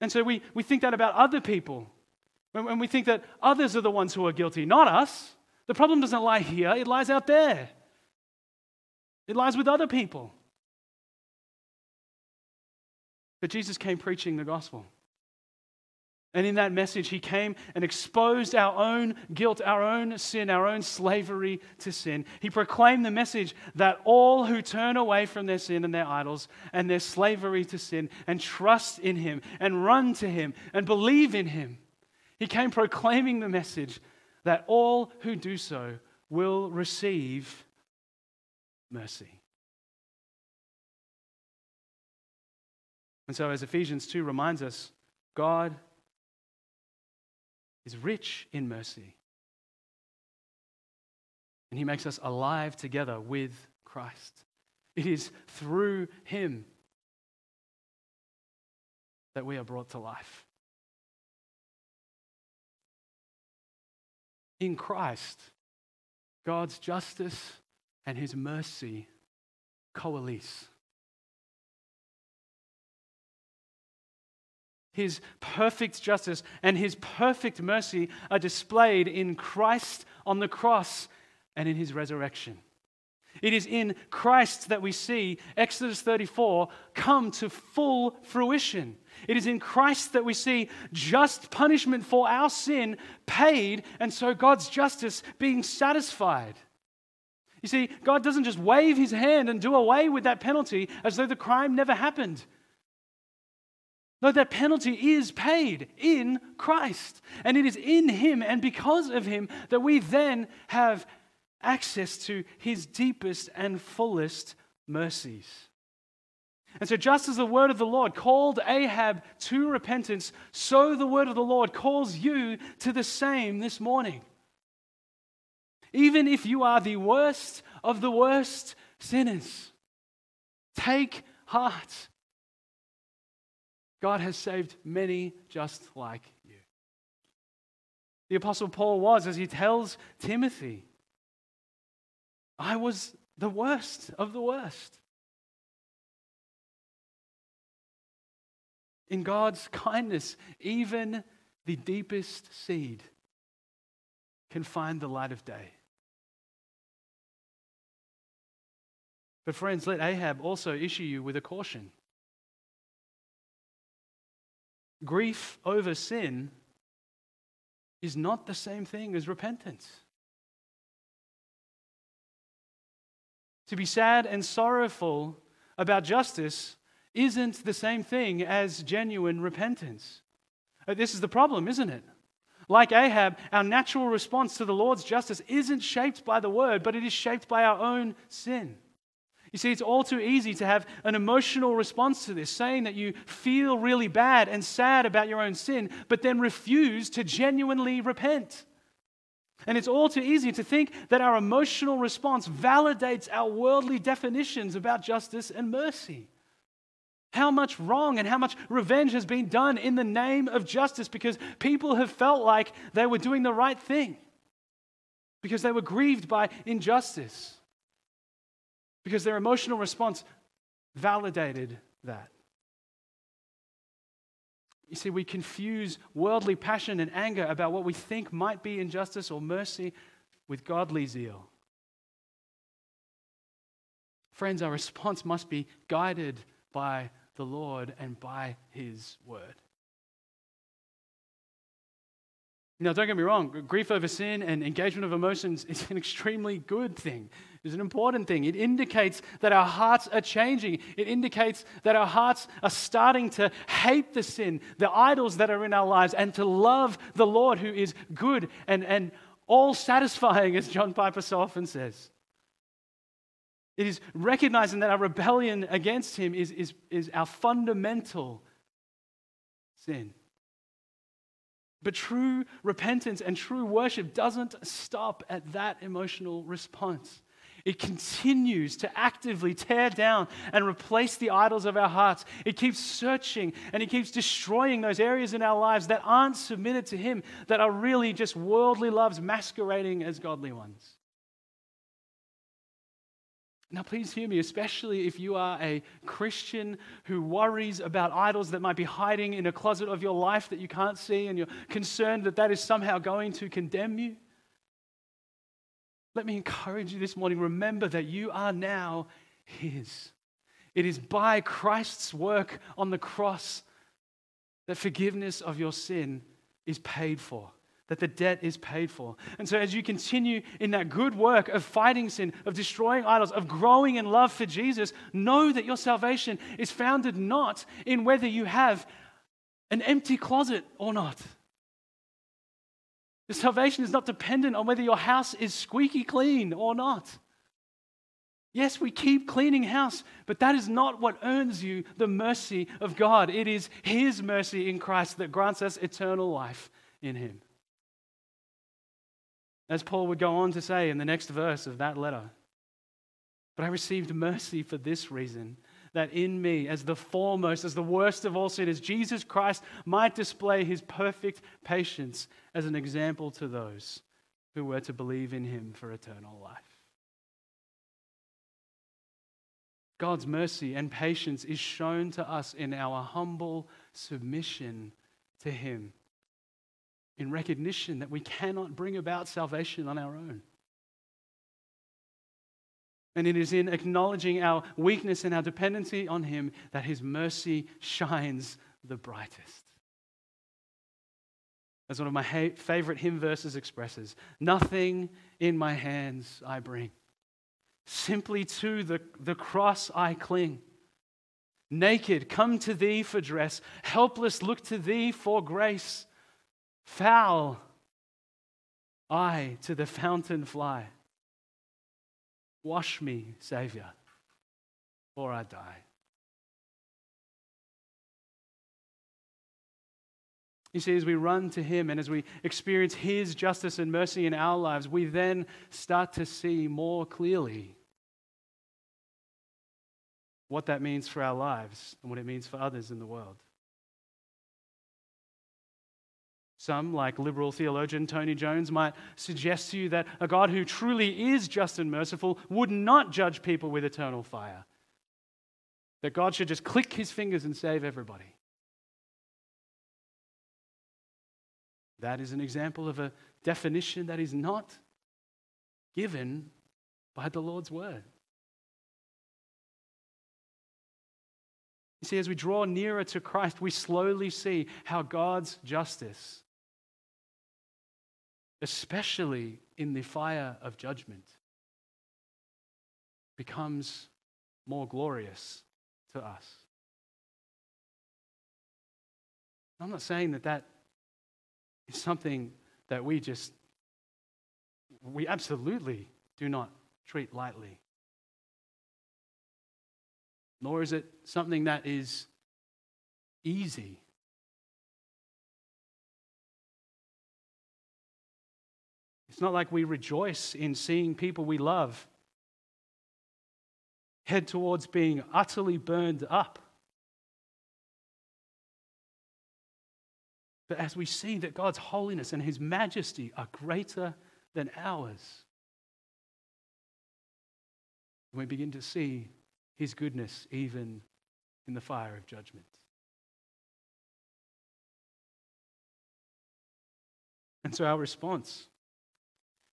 And so we, we think that about other people. When we think that others are the ones who are guilty, not us. The problem doesn't lie here, it lies out there. It lies with other people. But Jesus came preaching the gospel. And in that message, he came and exposed our own guilt, our own sin, our own slavery to sin. He proclaimed the message that all who turn away from their sin and their idols and their slavery to sin and trust in him and run to him and believe in him, He came proclaiming the message that all who do so will receive mercy. And so, as Ephesians 2 reminds us, God is rich in mercy. And he makes us alive together with Christ. It is through him that we are brought to life. In Christ, God's justice and his mercy coalesce. His perfect justice and his perfect mercy are displayed in Christ on the cross and in his resurrection. It is in Christ that we see Exodus 34 come to full fruition. It is in Christ that we see just punishment for our sin paid, and so God's justice being satisfied. You see, God doesn't just wave his hand and do away with that penalty as though the crime never happened. No, that penalty is paid in Christ. And it is in him and because of him that we then have access to his deepest and fullest mercies. And so, just as the word of the Lord called Ahab to repentance, so the word of the Lord calls you to the same this morning. Even if you are the worst of the worst sinners, take heart. God has saved many just like you. The Apostle Paul was, as he tells Timothy, I was the worst of the worst. In God's kindness, even the deepest seed can find the light of day. But, friends, let Ahab also issue you with a caution. Grief over sin is not the same thing as repentance. To be sad and sorrowful about justice isn't the same thing as genuine repentance. Uh, this is the problem, isn't it? Like Ahab, our natural response to the Lord's justice isn't shaped by the word, but it is shaped by our own sin. You see, it's all too easy to have an emotional response to this, saying that you feel really bad and sad about your own sin, but then refuse to genuinely repent. And it's all too easy to think that our emotional response validates our worldly definitions about justice and mercy. How much wrong and how much revenge has been done in the name of justice because people have felt like they were doing the right thing, because they were grieved by injustice, because their emotional response validated that. You see, we confuse worldly passion and anger about what we think might be injustice or mercy with godly zeal. Friends, our response must be guided by the Lord and by His word. Now, don't get me wrong, grief over sin and engagement of emotions is an extremely good thing. It's an important thing. It indicates that our hearts are changing. It indicates that our hearts are starting to hate the sin, the idols that are in our lives, and to love the Lord who is good and, and all satisfying, as John Piper so often says. It is recognizing that our rebellion against Him is, is, is our fundamental sin. But true repentance and true worship doesn't stop at that emotional response. It continues to actively tear down and replace the idols of our hearts. It keeps searching and it keeps destroying those areas in our lives that aren't submitted to Him, that are really just worldly loves masquerading as godly ones. Now, please hear me, especially if you are a Christian who worries about idols that might be hiding in a closet of your life that you can't see, and you're concerned that that is somehow going to condemn you. Let me encourage you this morning remember that you are now His. It is by Christ's work on the cross that forgiveness of your sin is paid for that the debt is paid for. And so, as you continue in that good work of fighting sin, of destroying idols, of growing in love for Jesus, know that your salvation is founded not in whether you have an empty closet or not. Your salvation is not dependent on whether your house is squeaky clean or not. Yes, we keep cleaning house, but that is not what earns you the mercy of God. It is His mercy in Christ that grants us eternal life in Him. As Paul would go on to say in the next verse of that letter, but I received mercy for this reason that in me, as the foremost, as the worst of all sinners, Jesus Christ might display his perfect patience as an example to those who were to believe in him for eternal life. God's mercy and patience is shown to us in our humble submission to him, in recognition that we cannot bring about salvation on our own. And it is in acknowledging our weakness and our dependency on Him that His mercy shines the brightest. As one of my ha- favorite hymn verses expresses Nothing in my hands I bring, simply to the, the cross I cling. Naked, come to Thee for dress, helpless, look to Thee for grace. Foul, I to the fountain fly. Wash me, Savior, or I die. You see, as we run to Him and as we experience His justice and mercy in our lives, we then start to see more clearly what that means for our lives and what it means for others in the world. Some, like liberal theologian Tony Jones, might suggest to you that a God who truly is just and merciful would not judge people with eternal fire. That God should just click his fingers and save everybody. That is an example of a definition that is not given by the Lord's word. You see, as we draw nearer to Christ, we slowly see how God's justice especially in the fire of judgment, becomes more glorious to us. I'm not saying that that is something that we just, we absolutely do not treat lightly. Nor is it something that is easy It's not like we rejoice in seeing people we love head towards being utterly burned up. But as we see that God's holiness and his majesty are greater than ours, we begin to see his goodness even in the fire of judgment. And so our response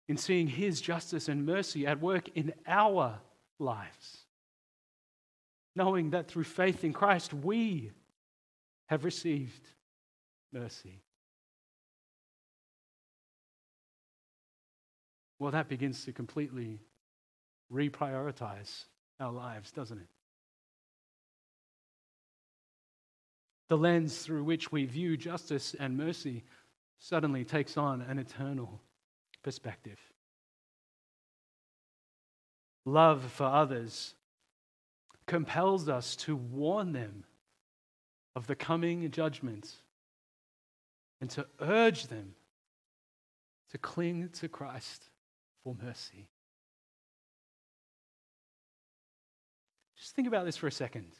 in seeing His justice and mercy at work in our lives. Knowing that through faith in Christ, we have received mercy. Well, that begins to completely reprioritize our lives, doesn't it? The lens through which we view justice and mercy suddenly takes on an eternal perspective. Love for others compels us to warn them of the coming judgment and to urge them to cling to Christ for mercy. Just think about this for a second.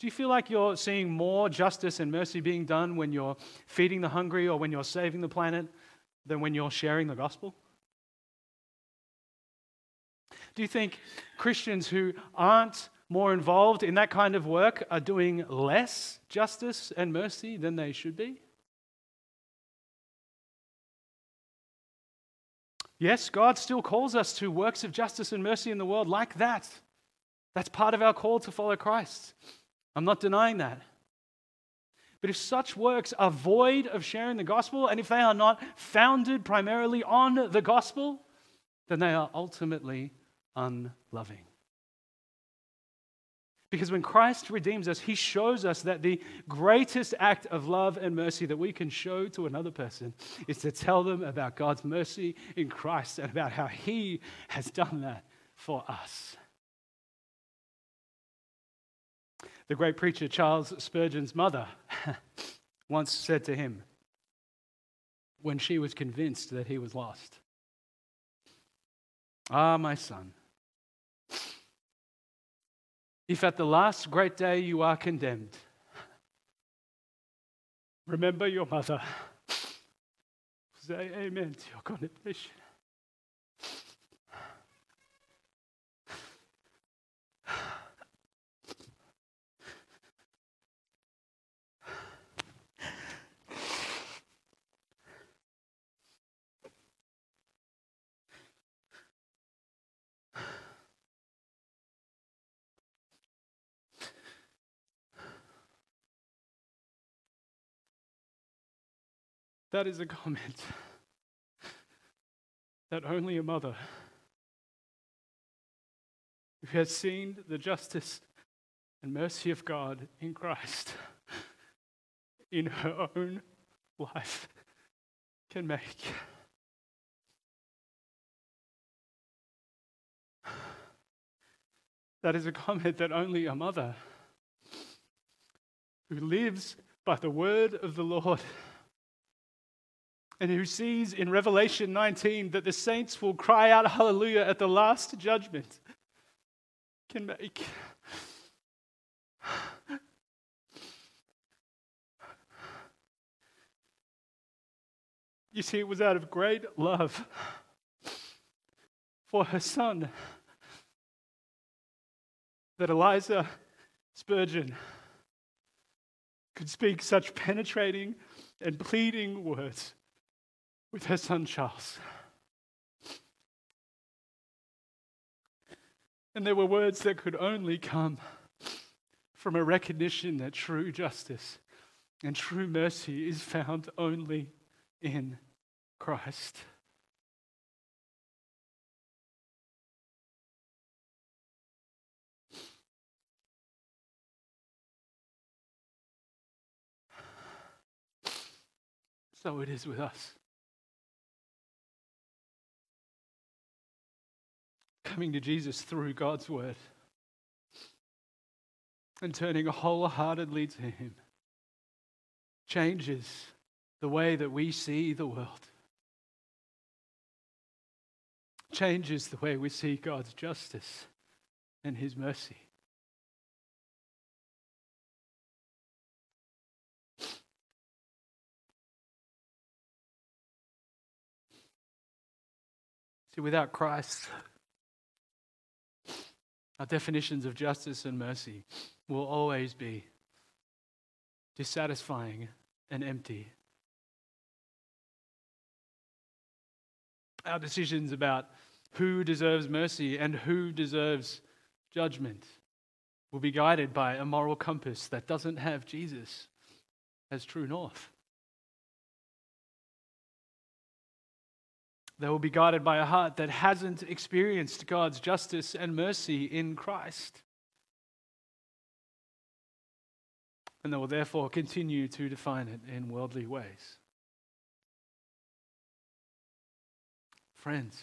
Do you feel like you're seeing more justice and mercy being done when you're feeding the hungry or when you're saving the planet than when you're sharing the gospel? Do you think Christians who aren't more involved in that kind of work are doing less justice and mercy than they should be? Yes, God still calls us to works of justice and mercy in the world like that. That's part of our call to follow Christ. I'm not denying that. But if such works are void of sharing the gospel, and if they are not founded primarily on the gospel, then they are ultimately unloving. Because when Christ redeems us, he shows us that the greatest act of love and mercy that we can show to another person is to tell them about God's mercy in Christ and about how he has done that for us. The great preacher Charles Spurgeon's mother once said to him, when she was convinced that he was lost, Ah, my son, if at the last great day you are condemned, remember your mother. Say amen to your condemnation. That is a comment that only a mother who has seen the justice and mercy of God in Christ in her own life can make. That is a comment that only a mother who lives by the word of the Lord and who sees in Revelation 19 that the saints will cry out hallelujah at the last judgment can make. You see, it was out of great love for her son that Eliza Spurgeon could speak such penetrating and pleading words with her son Charles. And there were words that could only come from a recognition that true justice and true mercy is found only in Christ. So it is with us. Coming to Jesus through God's word and turning wholeheartedly to Him changes the way that we see the world, changes the way we see God's justice and His mercy. See, without Christ, our definitions of justice and mercy will always be dissatisfying and empty. Our decisions about who deserves mercy and who deserves judgment will be guided by a moral compass that doesn't have Jesus as true north. They will be guided by a heart that hasn't experienced God's justice and mercy in Christ. And they will therefore continue to define it in worldly ways. Friends,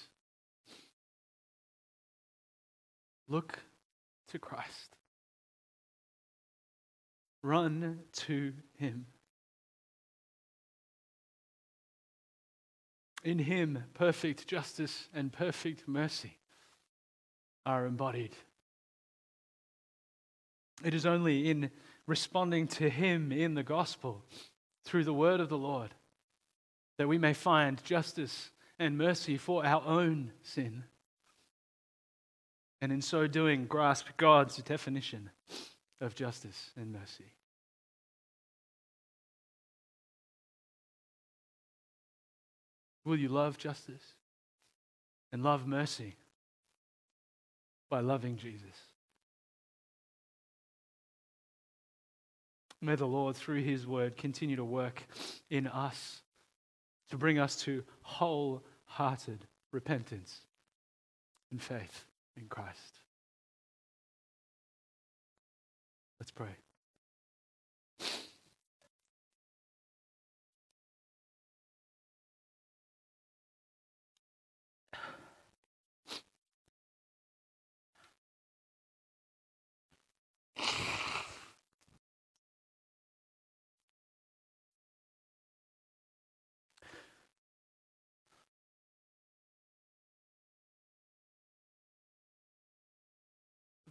look to Christ. Run to Him. In him, perfect justice and perfect mercy are embodied. It is only in responding to him in the gospel through the word of the Lord that we may find justice and mercy for our own sin. And in so doing, grasp God's definition of justice and mercy. Will you love justice and love mercy by loving Jesus? May the Lord, through his word, continue to work in us to bring us to wholehearted repentance and faith in Christ. Let's pray.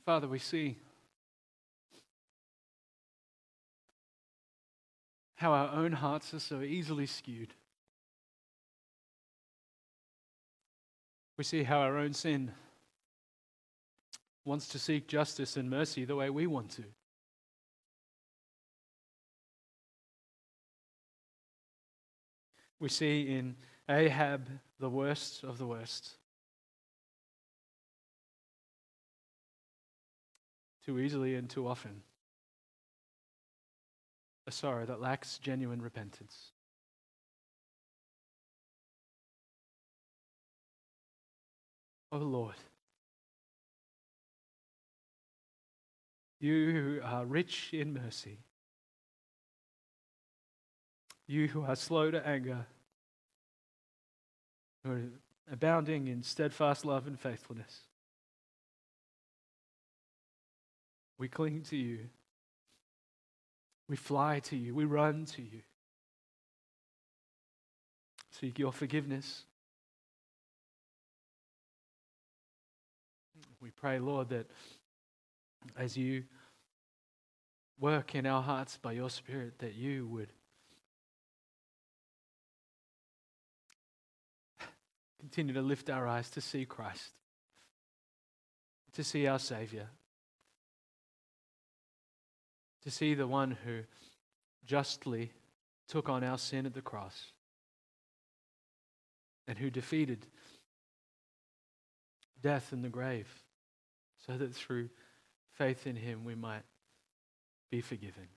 Father, we see how our own hearts are so easily skewed. We see how our own sin wants to seek justice and mercy the way we want to. We see in Ahab the worst of the worst. Too easily and too often. A sorrow that lacks genuine repentance. Oh Lord, you who are rich in mercy, you who are slow to anger, who are abounding in steadfast love and faithfulness, we cling to you. We fly to you. We run to you. Seek your forgiveness. We pray, Lord, that as you work in our hearts by your Spirit, that you would continue to lift our eyes to see Christ, to see our Savior, to see the one who justly took on our sin at the cross and who defeated death and the grave so that through faith in him we might be forgiven.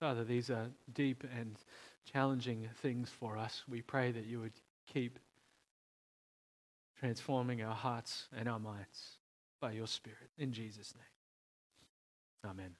Father, these are deep and challenging things for us. We pray that you would keep transforming our hearts and our minds by your Spirit. In Jesus' name. Amen.